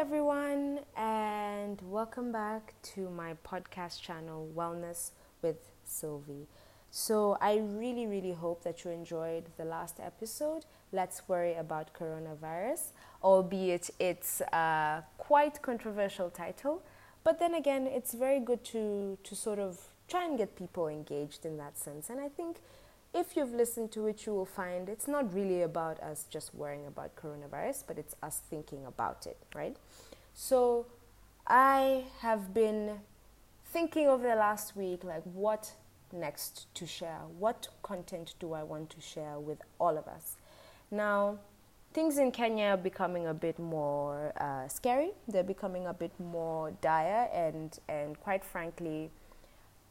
everyone, and welcome back to my podcast channel, Wellness with Sylvie. So, I really, really hope that you enjoyed the last episode. Let's worry about coronavirus, albeit it's a quite controversial title. But then again, it's very good to, to sort of try and get people engaged in that sense. And I think if you've listened to it, you will find it's not really about us just worrying about coronavirus, but it's us thinking about it, right? So I have been thinking over the last week, like, what next to share? What content do I want to share with all of us? Now, things in Kenya are becoming a bit more uh, scary. They're becoming a bit more dire, and and quite frankly,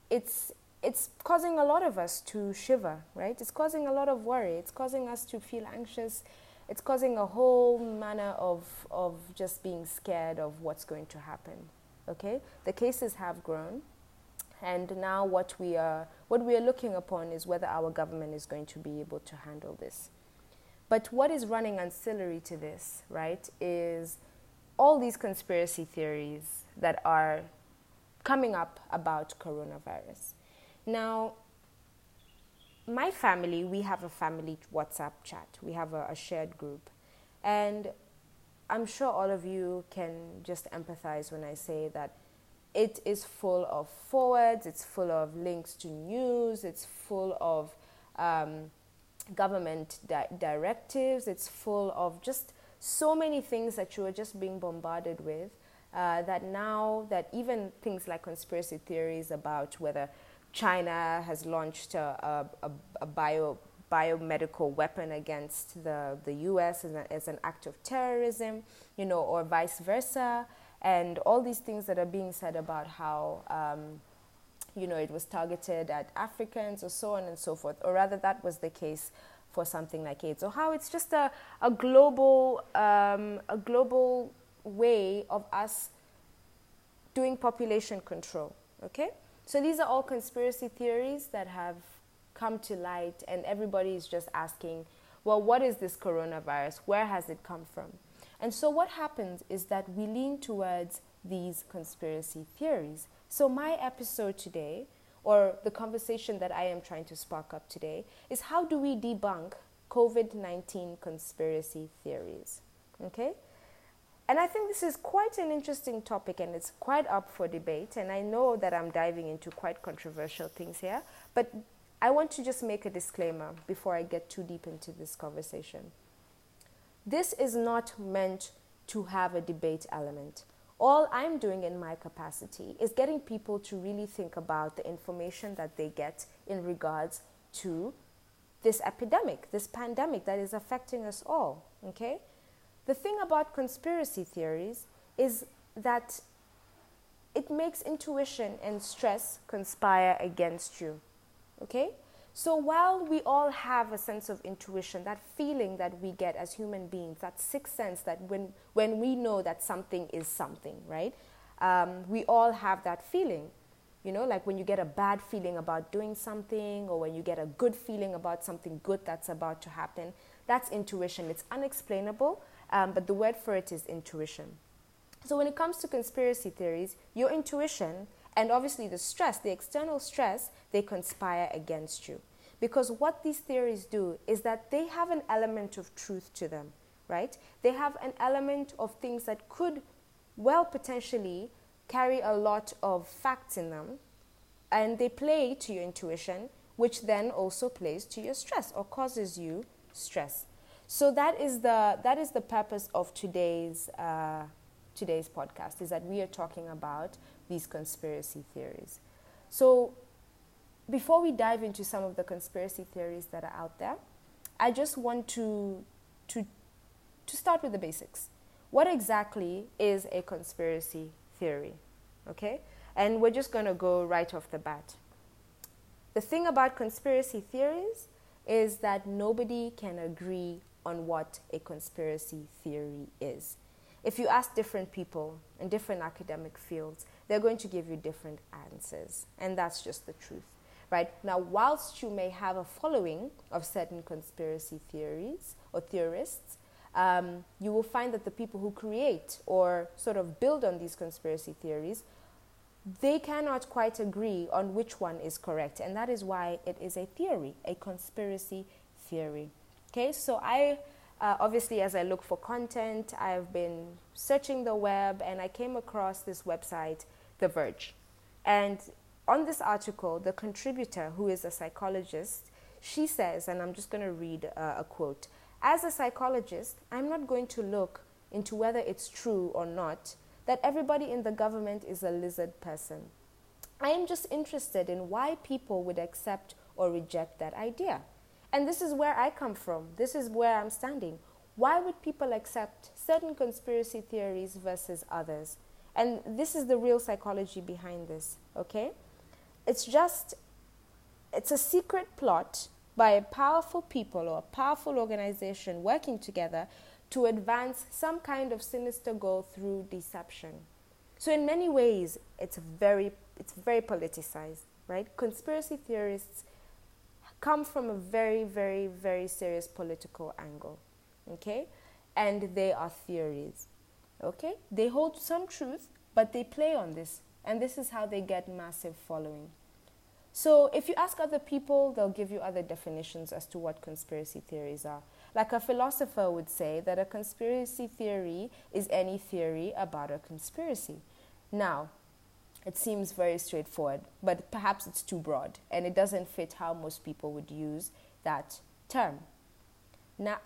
it's it's causing a lot of us to shiver, right? It's causing a lot of worry. It's causing us to feel anxious. It's causing a whole manner of, of just being scared of what's going to happen. Okay? The cases have grown. And now what we are what we are looking upon is whether our government is going to be able to handle this. But what is running ancillary to this, right, is all these conspiracy theories that are coming up about coronavirus. Now, my family, we have a family WhatsApp chat. We have a, a, shared group. And I'm sure all of you can just empathize when I say that it is full of forwards, it's full of links to news, it's full of um, government di- directives, it's full of just so many things that you are just being bombarded with. Uh, that now that even things like conspiracy theories about whether China has launched a, a, a bio, biomedical weapon against the, the US as, a, as an act of terrorism, you know, or vice versa. And all these things that are being said about how, um, you know, it was targeted at Africans or so on and so forth, or rather, that was the case for something like AIDS, or how it's just a, a global, um, a global way of us doing population control, okay? So these are all conspiracy theories that have come to light, and everybody is just asking, well, what is this coronavirus? Where has it come from? And so what happens is that we lean towards these conspiracy theories. So my episode today, or the conversation that I am trying to spark up today, is how do we debunk COVID 19 conspiracy theories? Okay? And I think this is quite an interesting topic and it's quite up for debate. And I know that I'm diving into quite controversial things here, but I want to just make a disclaimer before I get too deep into this conversation. This is not meant to have a debate element. All I'm doing in my capacity is getting people to really think about the information that they get in regards to this epidemic, this pandemic that is affecting us all. Okay? The thing about conspiracy theories is that it makes intuition and stress conspire against you. Okay? So while we all have a sense of intuition, that feeling that we get as human beings, that sixth sense that when, when we know that something is something, right? Um, we all have that feeling. You know, like when you get a bad feeling about doing something or when you get a good feeling about something good that's about to happen, that's intuition. It's unexplainable, um, but the word for it is intuition. So when it comes to conspiracy theories, your intuition and obviously the stress, the external stress, they conspire against you. Because what these theories do is that they have an element of truth to them, right? They have an element of things that could well potentially carry a lot of facts in them, and they play to your intuition, which then also plays to your stress or causes you stress. So that is the that is the purpose of today's uh, today's podcast is that we are talking about these conspiracy theories. So before we dive into some of the conspiracy theories that are out there, I just want to to to start with the basics. What exactly is a conspiracy theory? Okay? And we're just going to go right off the bat. The thing about conspiracy theories is that nobody can agree on what a conspiracy theory is. If you ask different people in different academic fields, they're going to give you different answers. And that's just the truth. Right? Now, whilst you may have a following of certain conspiracy theories or theorists, um, you will find that the people who create or sort of build on these conspiracy theories they cannot quite agree on which one is correct and that is why it is a theory a conspiracy theory okay so i uh, obviously as i look for content i've been searching the web and i came across this website the verge and on this article the contributor who is a psychologist she says and i'm just going to read uh, a quote as a psychologist, I'm not going to look into whether it's true or not that everybody in the government is a lizard person. I am just interested in why people would accept or reject that idea. And this is where I come from. This is where I'm standing. Why would people accept certain conspiracy theories versus others? And this is the real psychology behind this, okay? It's just, it's a secret plot by a powerful people or a powerful organization working together to advance some kind of sinister goal through deception. So in many ways, it's very it's very politicized, right? Conspiracy theorists come from a very very very serious political angle, okay? And they are theories. Okay? They hold some truth, but they play on this, and this is how they get massive following. So if you ask other people, they'll give you other definitions as to what conspiracy theories are. Like a philosopher would say that a conspiracy theory is any theory about a conspiracy. Now, it seems very straightforward, but perhaps it's too broad and it doesn't fit how most people would use that term. Now,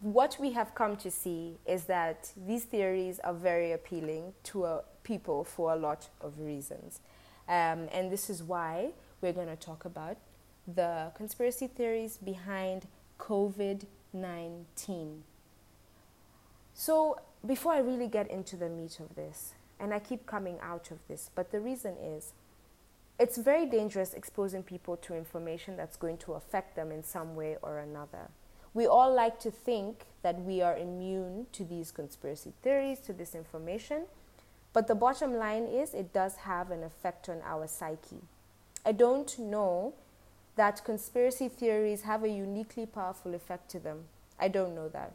what we have come to see is that these theories are very appealing to uh, people for a lot of reasons. Um, and this is why we're going to talk about the conspiracy theories behind COVID 19. So, before I really get into the meat of this, and I keep coming out of this, but the reason is it's very dangerous exposing people to information that's going to affect them in some way or another. We all like to think that we are immune to these conspiracy theories, to this information, but the bottom line is it does have an effect on our psyche. I don't know that conspiracy theories have a uniquely powerful effect to them. I don't know that.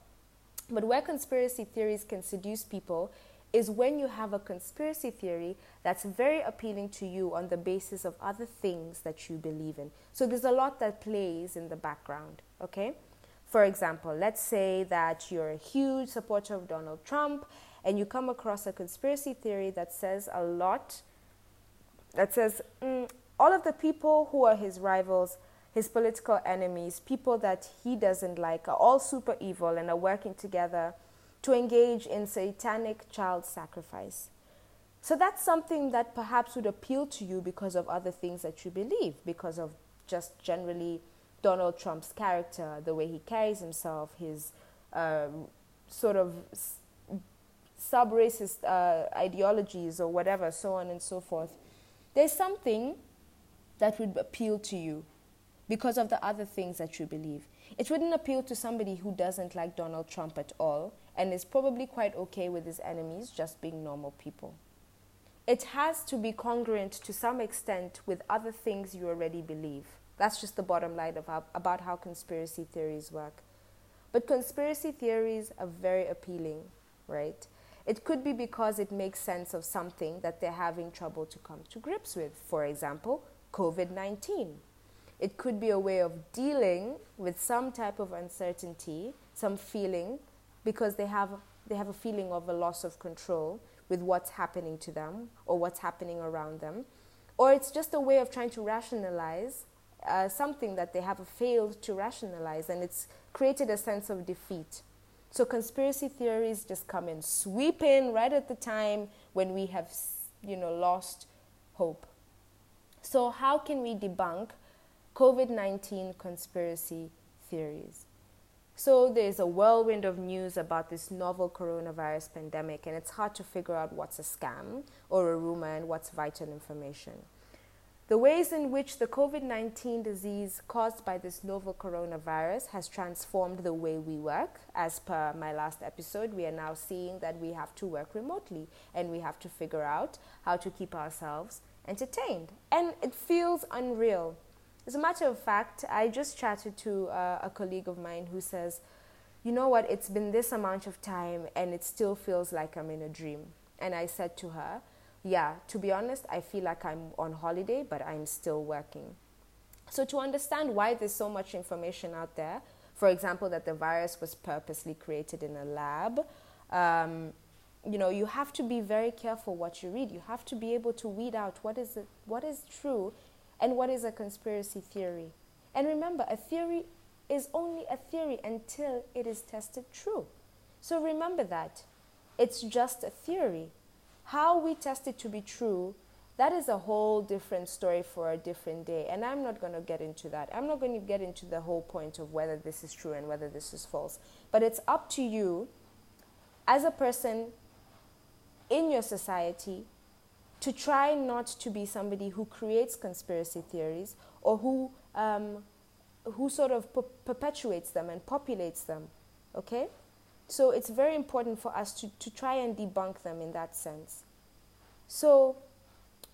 But where conspiracy theories can seduce people is when you have a conspiracy theory that's very appealing to you on the basis of other things that you believe in. So there's a lot that plays in the background, okay? For example, let's say that you're a huge supporter of Donald Trump and you come across a conspiracy theory that says a lot, that says, mm, all of the people who are his rivals, his political enemies, people that he doesn't like, are all super evil and are working together to engage in satanic child sacrifice. So that's something that perhaps would appeal to you because of other things that you believe, because of just generally Donald Trump's character, the way he carries himself, his um, sort of sub racist uh, ideologies or whatever, so on and so forth. There's something that would appeal to you because of the other things that you believe. It wouldn't appeal to somebody who doesn't like Donald Trump at all and is probably quite okay with his enemies just being normal people. It has to be congruent to some extent with other things you already believe. That's just the bottom line of how, about how conspiracy theories work. But conspiracy theories are very appealing, right? It could be because it makes sense of something that they're having trouble to come to grips with. For example, COVID 19. It could be a way of dealing with some type of uncertainty, some feeling, because they have, they have a feeling of a loss of control with what's happening to them or what's happening around them. Or it's just a way of trying to rationalize uh, something that they have failed to rationalize and it's created a sense of defeat. So conspiracy theories just come in, sweep in right at the time when we have, you know, lost hope. So, how can we debunk COVID 19 conspiracy theories? So, there's a whirlwind of news about this novel coronavirus pandemic, and it's hard to figure out what's a scam or a rumor and what's vital information. The ways in which the COVID 19 disease caused by this novel coronavirus has transformed the way we work. As per my last episode, we are now seeing that we have to work remotely and we have to figure out how to keep ourselves entertained. And it feels unreal. As a matter of fact, I just chatted to uh, a colleague of mine who says, you know what, it's been this amount of time and it still feels like I'm in a dream. And I said to her, yeah, to be honest, I feel like I'm on holiday, but I'm still working. So, to understand why there's so much information out there, for example, that the virus was purposely created in a lab, um, you know, you have to be very careful what you read. You have to be able to weed out what is, it, what is true and what is a conspiracy theory. And remember, a theory is only a theory until it is tested true. So remember that. It's just a theory. How we test it to be true, that is a whole different story for a different day. And I'm not going to get into that. I'm not going to get into the whole point of whether this is true and whether this is false. But it's up to you as a person in your society to try not to be somebody who creates conspiracy theories or who um, who sort of per- perpetuates them and populates them. Okay? So it's very important for us to, to try and debunk them in that sense. So,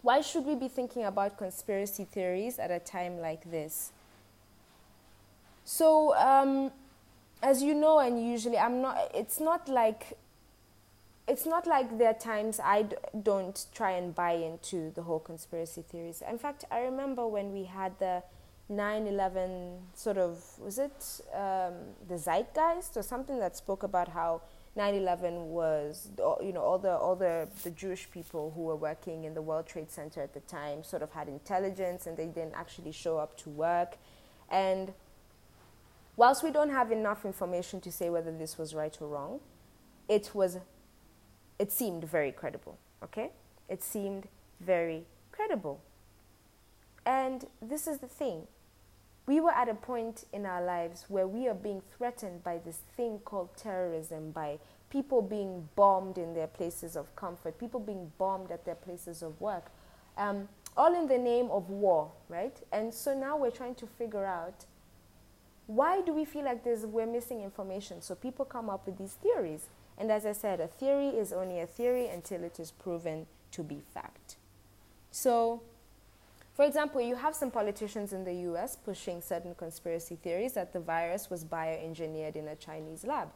why should we be thinking about conspiracy theories at a time like this? So, um, as you know, and usually I'm not, it's not like, it's not like there are times I don't try and buy into the whole conspiracy theories. In fact, I remember when we had the 9/11 sort of was it um, the zeitgeist or something that spoke about how 9/11 was you know all the all the the Jewish people who were working in the World Trade Center at the time sort of had intelligence and they didn't actually show up to work and whilst we don't have enough information to say whether this was right or wrong it was it seemed very credible okay it seemed very credible and this is the thing we were at a point in our lives where we are being threatened by this thing called terrorism, by people being bombed in their places of comfort, people being bombed at their places of work, um, all in the name of war, right? And so now we're trying to figure out why do we feel like there's, we're missing information? So people come up with these theories. And as I said, a theory is only a theory until it is proven to be fact. So for example, you have some politicians in the US pushing certain conspiracy theories that the virus was bioengineered in a Chinese lab.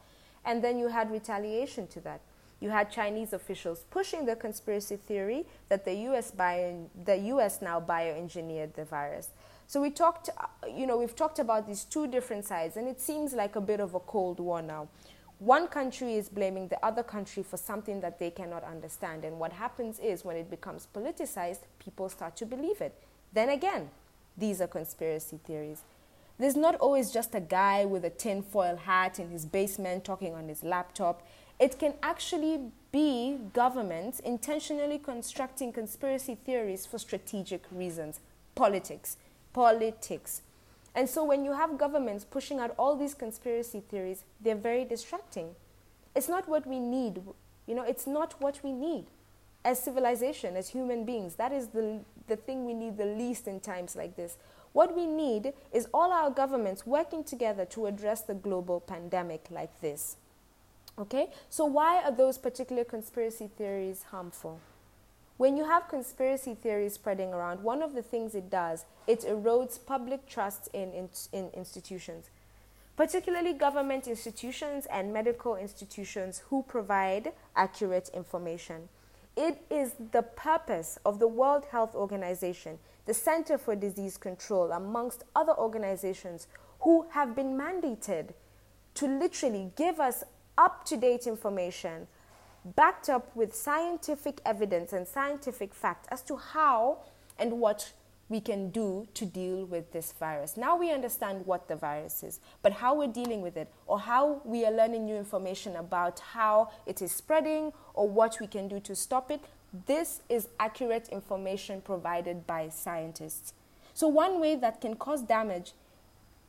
And then you had retaliation to that. You had Chinese officials pushing the conspiracy theory that the US, bio, the US now bioengineered the virus. So we talked, uh, you know, we've talked about these two different sides, and it seems like a bit of a cold war now. One country is blaming the other country for something that they cannot understand, and what happens is when it becomes politicized, people start to believe it. Then again, these are conspiracy theories. There's not always just a guy with a tinfoil hat in his basement talking on his laptop. It can actually be governments intentionally constructing conspiracy theories for strategic reasons. Politics. Politics. And so when you have governments pushing out all these conspiracy theories, they're very distracting. It's not what we need. You know, it's not what we need as civilization, as human beings. That is the the thing we need the least in times like this. What we need is all our governments working together to address the global pandemic like this. Okay? So, why are those particular conspiracy theories harmful? When you have conspiracy theories spreading around, one of the things it does, it erodes public trust in, in, in institutions, particularly government institutions and medical institutions who provide accurate information. It is the purpose of the World Health Organization, the Center for Disease Control, amongst other organizations who have been mandated to literally give us up to date information backed up with scientific evidence and scientific fact as to how and what we can do to deal with this virus. Now we understand what the virus is, but how we're dealing with it, or how we are learning new information about how it is spreading, or what we can do to stop it, this is accurate information provided by scientists. So, one way that can cause damage,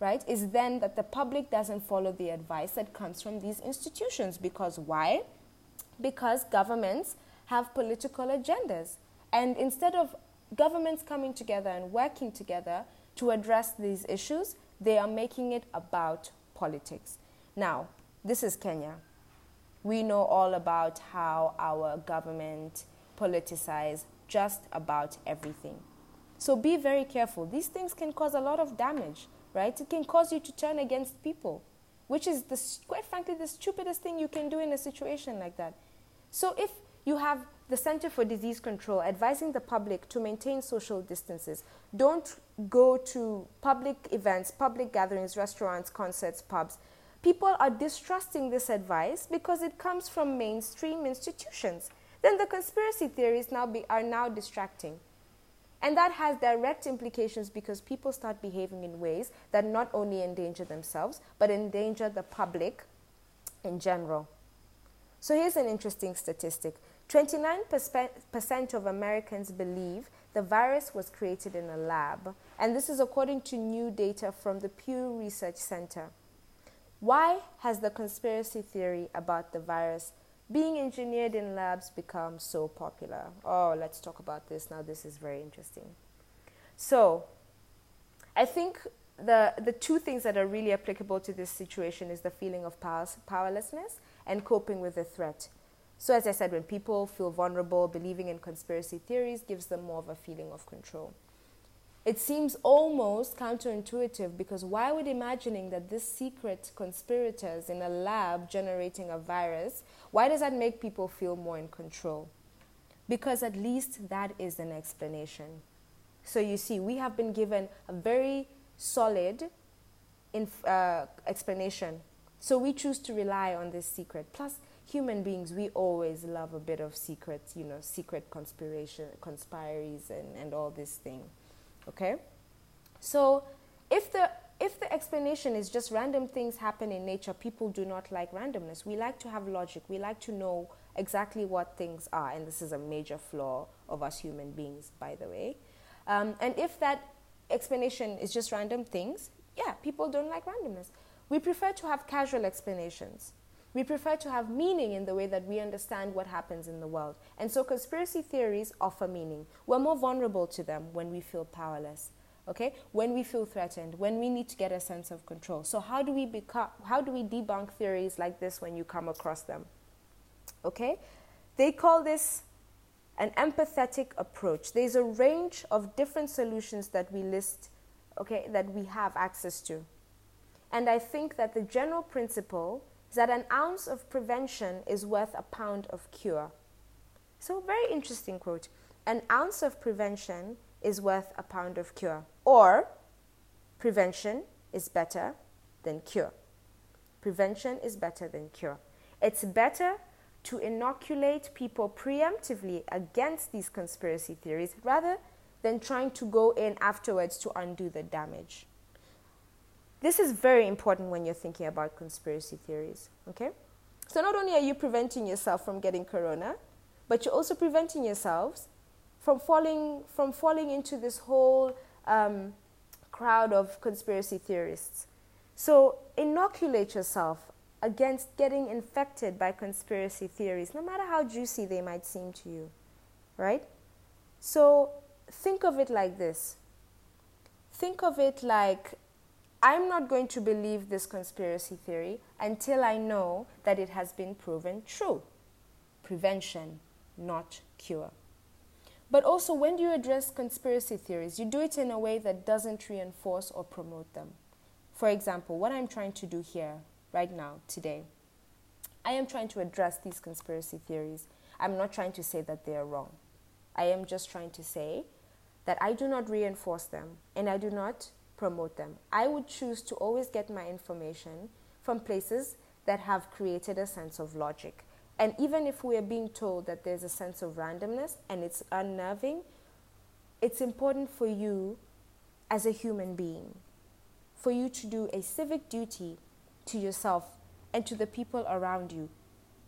right, is then that the public doesn't follow the advice that comes from these institutions. Because why? Because governments have political agendas. And instead of governments coming together and working together to address these issues, they are making it about politics. Now, this is Kenya. We know all about how our government politicize just about everything. So be very careful. These things can cause a lot of damage, right? It can cause you to turn against people. which is the, quite frankly the stupidest thing you can do in a situation like that. So if you have the Center for Disease Control advising the public to maintain social distances, don't go to public events, public gatherings, restaurants, concerts, pubs. People are distrusting this advice because it comes from mainstream institutions. Then the conspiracy theories now be, are now distracting. And that has direct implications because people start behaving in ways that not only endanger themselves, but endanger the public in general. So here's an interesting statistic 29% of Americans believe the virus was created in a lab, and this is according to new data from the Pew Research Center. Why has the conspiracy theory about the virus being engineered in labs become so popular? Oh, let's talk about this now. This is very interesting. So, I think the, the two things that are really applicable to this situation is the feeling of power, powerlessness and coping with the threat. So, as I said, when people feel vulnerable, believing in conspiracy theories gives them more of a feeling of control. It seems almost counterintuitive because why would imagining that this secret conspirators in a lab generating a virus, why does that make people feel more in control? Because at least that is an explanation. So you see, we have been given a very solid inf- uh, explanation. So we choose to rely on this secret. Plus, human beings, we always love a bit of secrets, you know, secret conspiration, conspiracies, and, and all this thing. Okay? So if the if the explanation is just random things happen in nature, people do not like randomness. We like to have logic. We like to know exactly what things are, and this is a major flaw of us human beings, by the way. Um, and if that explanation is just random things, yeah, people don't like randomness. We prefer to have casual explanations. We prefer to have meaning in the way that we understand what happens in the world. And so conspiracy theories offer meaning. We're more vulnerable to them when we feel powerless. Okay? When we feel threatened, when we need to get a sense of control. So how do we become how do we debunk theories like this when you come across them? Okay? They call this an empathetic approach. There's a range of different solutions that we list, okay, that we have access to. And I think that the general principle is that an ounce of prevention is worth a pound of cure. So, very interesting quote. An ounce of prevention is worth a pound of cure. Or, prevention is better than cure. Prevention is better than cure. It's better to inoculate people preemptively against these conspiracy theories rather than trying to go in afterwards to undo the damage. This is very important when you're thinking about conspiracy theories, okay? So not only are you preventing yourself from getting corona, but you're also preventing yourselves from falling from falling into this whole um, crowd of conspiracy theorists. So inoculate yourself against getting infected by conspiracy theories, no matter how juicy they might seem to you, right? So think of it like this. Think of it like I'm not going to believe this conspiracy theory until I know that it has been proven true. Prevention, not cure. But also, when you address conspiracy theories, you do it in a way that doesn't reinforce or promote them. For example, what I'm trying to do here, right now, today, I am trying to address these conspiracy theories. I'm not trying to say that they are wrong. I am just trying to say that I do not reinforce them and I do not promote them. I would choose to always get my information from places that have created a sense of logic. And even if we are being told that there's a sense of randomness and it's unnerving, it's important for you as a human being, for you to do a civic duty to yourself and to the people around you,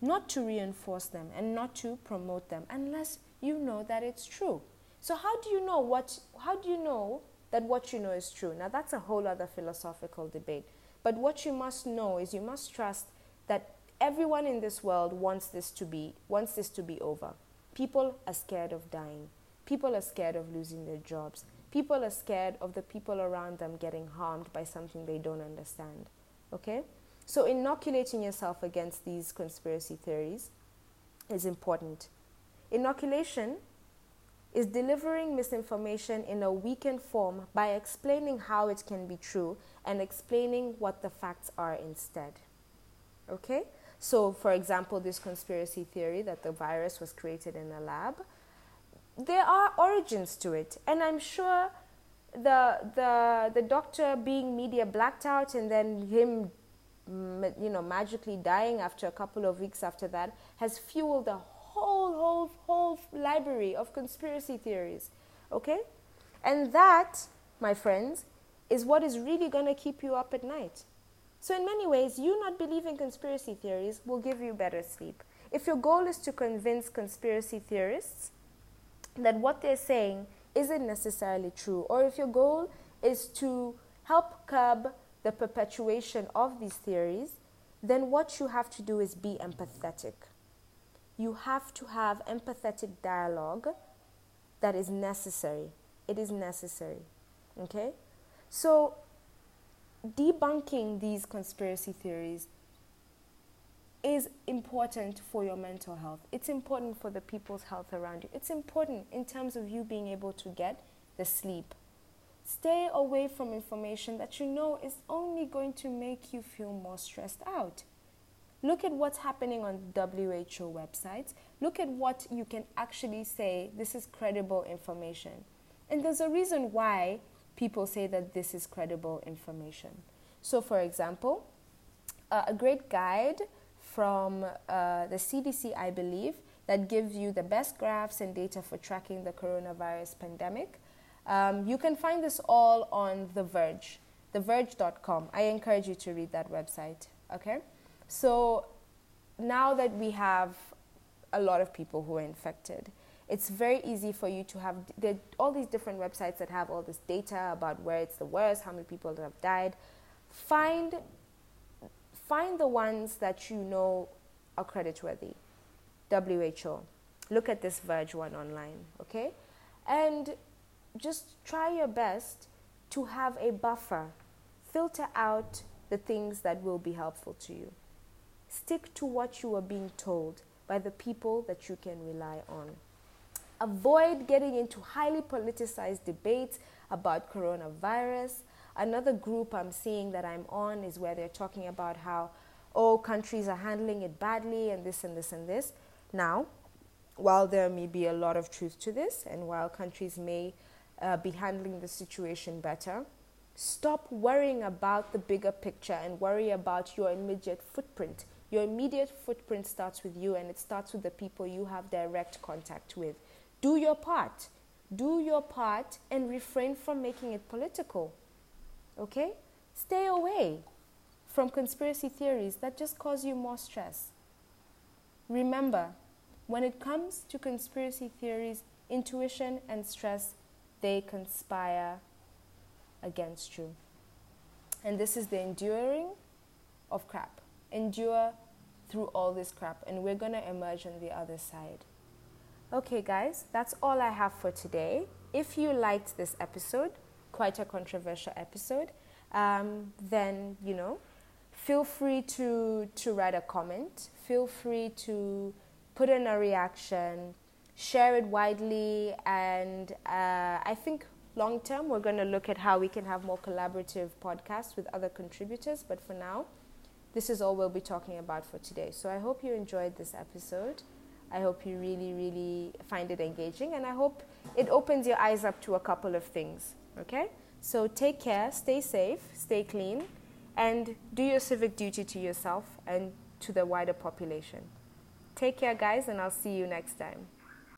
not to reinforce them and not to promote them unless you know that it's true. So how do you know what how do you know that what you know is true. Now, that's a whole other philosophical debate. But what you must know is you must trust that everyone in this world wants this to be wants this to be over. People are scared of dying. People are scared of losing their jobs. People are scared of the people around them getting harmed by something they don't understand. Okay? So inoculating yourself against these conspiracy theories is important. Inoculation is delivering misinformation in a weakened form by explaining how it can be true and explaining what the facts are instead. Okay? So, for example, this conspiracy theory that the virus was created in a lab, there are origins to it. And I'm sure the, the, the doctor being media blacked out and then him mm, you know magically dying after a couple of weeks after that has fueled a whole whole whole library of conspiracy theories okay? And that my friends is what is really going to keep you up at night. So in many ways you not believing conspiracy theories will give you better sleep. If your goal is to convince conspiracy theorists that what they're saying isn't necessarily true or if your goal is to help curb the perpetuation of these theories, then what you have to do is be empathetic. You have to have empathetic dialogue that is necessary. It is necessary. Okay? So, debunking these conspiracy theories is important for your mental health. It's important for the people's health around you. It's important in terms of you being able to get the sleep Stay away from information that you know is only going to make you feel more stressed out. Look at what's happening on WHO websites. Look at what you can actually say this is credible information. And there's a reason why people say that this is credible information. So, for example, uh, a great guide from uh, the CDC, I believe, that gives you the best graphs and data for tracking the coronavirus pandemic um, you can find this all on The Verge, theverge.com. I encourage you to read that website. Okay? So now that we have a lot of people who are infected, it's very easy for you to have there all these different websites that have all this data about where it's the worst, how many people have died. Find find the ones that you know are creditworthy. WHO. Look at this Verge one online, okay? And just try your best to have a buffer. Filter out the things that will be helpful to you. Stick to what you are being told by the people that you can rely on. Avoid getting into highly politicized debates about coronavirus. Another group I'm seeing that I'm on is where they're talking about how, oh, countries are handling it badly and this and this and this. Now, while there may be a lot of truth to this, and while countries may uh, be handling the situation better. Stop worrying about the bigger picture and worry about your immediate footprint. Your immediate footprint starts with you and it starts with the people you have direct contact with. Do your part. Do your part and refrain from making it political. Okay? Stay away from conspiracy theories that just cause you more stress. Remember, when it comes to conspiracy theories, intuition and stress they conspire against you. And this is the enduring of crap. Endure through all this crap, and we're going to emerge on the other side. Okay, guys, that's all I have for today. If you liked this episode, quite a controversial episode, um, then, you know, feel free to, to write a comment. Feel free to put in a reaction share it widely, and uh, I think long term we're going to look at how we can have more collaborative podcasts with other contributors. But for now, this is all we'll be talking about for today. So I hope you enjoyed this episode. I hope you really, really find it engaging, and I hope it opens your eyes up to a couple of things. Okay? So take care, stay safe, stay clean, and do your civic duty to yourself and to the wider population. Take care, guys, and I'll see you next time.